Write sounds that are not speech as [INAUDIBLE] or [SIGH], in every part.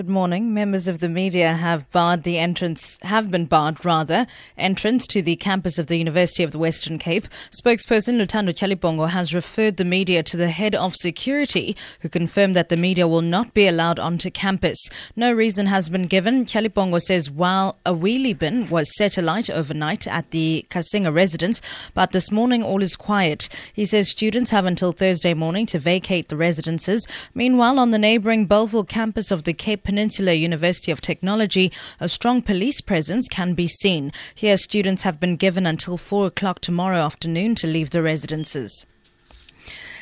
Good morning. Members of the media have barred the entrance, have been barred rather, entrance to the campus of the University of the Western Cape. Spokesperson Luthando Tyalibongo has referred the media to the head of security, who confirmed that the media will not be allowed onto campus. No reason has been given. Tyalibongo says while a wheelie bin was set alight overnight at the Cassinga residence, but this morning all is quiet. He says students have until Thursday morning to vacate the residences. Meanwhile, on the neighbouring Bellville campus of the Cape Peninsula University of Technology, a strong police presence can be seen. Here, students have been given until 4 o'clock tomorrow afternoon to leave the residences.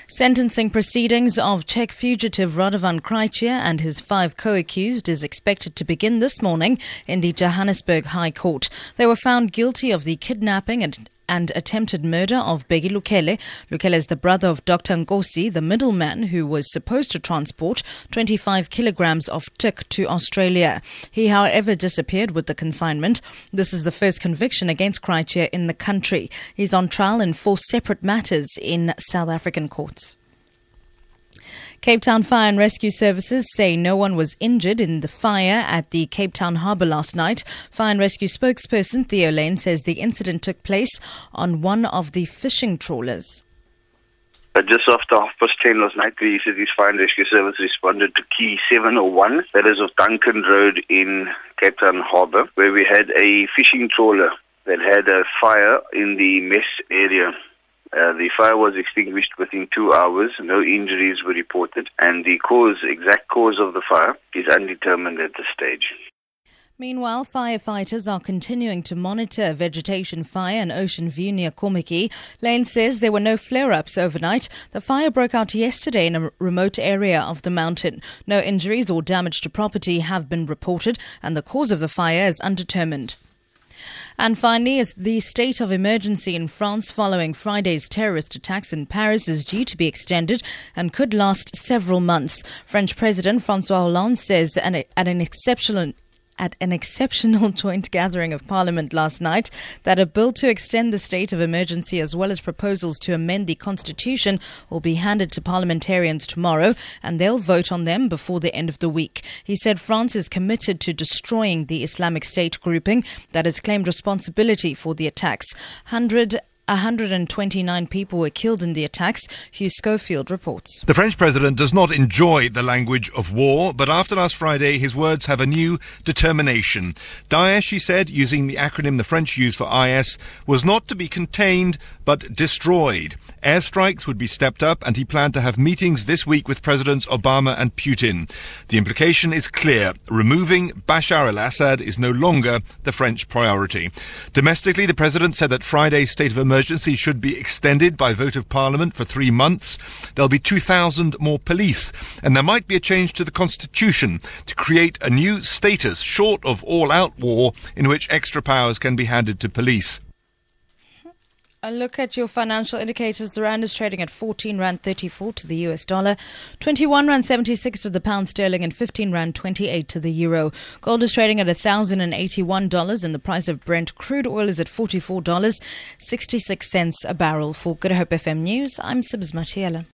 Sentencing proceedings of Czech fugitive Radovan Krejcir and his five co-accused is expected to begin this morning in the Johannesburg High Court. They were found guilty of the kidnapping and and attempted murder of Bheki Lukhele. Lukhele is the brother of Dr. Ngosi, the middleman who was supposed to transport 25 kilograms of tik to Australia. He, however, disappeared with the consignment. This is the first conviction against Krejcir in the country. He's on trial in four separate matters in South African courts. Cape Town Fire and Rescue Services say no one was injured in the fire at the Cape Town harbour last night. Fire and Rescue spokesperson Theo Layne says the incident took place on one of the fishing trawlers. Uh, just after half past 10 last night, the City's Fire and Rescue Service responded to Quay 701, that is of Duncan Road in Cape Town Harbour, where we had a fishing trawler that had a fire in the mess area. Uh, the fire was extinguished within two hours. No injuries were reported, and the cause, exact cause of the fire, is undetermined at this stage. Meanwhile, firefighters are continuing to monitor vegetation fire in Ocean View near Kommetjie. Layne says there were no flare-ups overnight. The fire broke out yesterday in a remote area of the mountain. No injuries or damage to property have been reported, and the cause of the fire is undetermined. And finally, as the state of emergency in France following Friday's terrorist attacks in Paris is due to be extended and could last several months. French President Francois Hollande says at an exceptional at an exceptional [LAUGHS] joint gathering of Parliament last night that a bill to extend the state of emergency as well as proposals to amend the Constitution will be handed to parliamentarians tomorrow and they'll vote on them before the end of the week. He said France is committed to destroying the Islamic State grouping that has claimed responsibility for the attacks. 100 129 people were killed in the attacks, Hugh Schofield reports. The French president does not enjoy the language of war, but after last Friday, his words have a new determination. Daesh, he said, using the acronym the French use for IS, was not to be contained, but destroyed. Airstrikes would be stepped up, and he planned to have meetings this week with Presidents Obama and Putin. The implication is clear. Removing Bashar al-Assad is no longer the French priority. Domestically, the president said that Friday's state of emergency emergency should be extended by vote of Parliament for three months. There'll be 2,000 more police, and there might be a change to the Constitution to create a new status short of all out war in which extra powers can be handed to police. A look at your financial indicators. The rand is trading at 14 rand 34 to the US dollar, 21 rand 76 to the pound sterling, and 15 rand 28 to the euro. Gold is trading at $1,081, and the price of Brent crude oil is at $44.66 a barrel. For Good Hope FM News, I'm Sibs Matiela.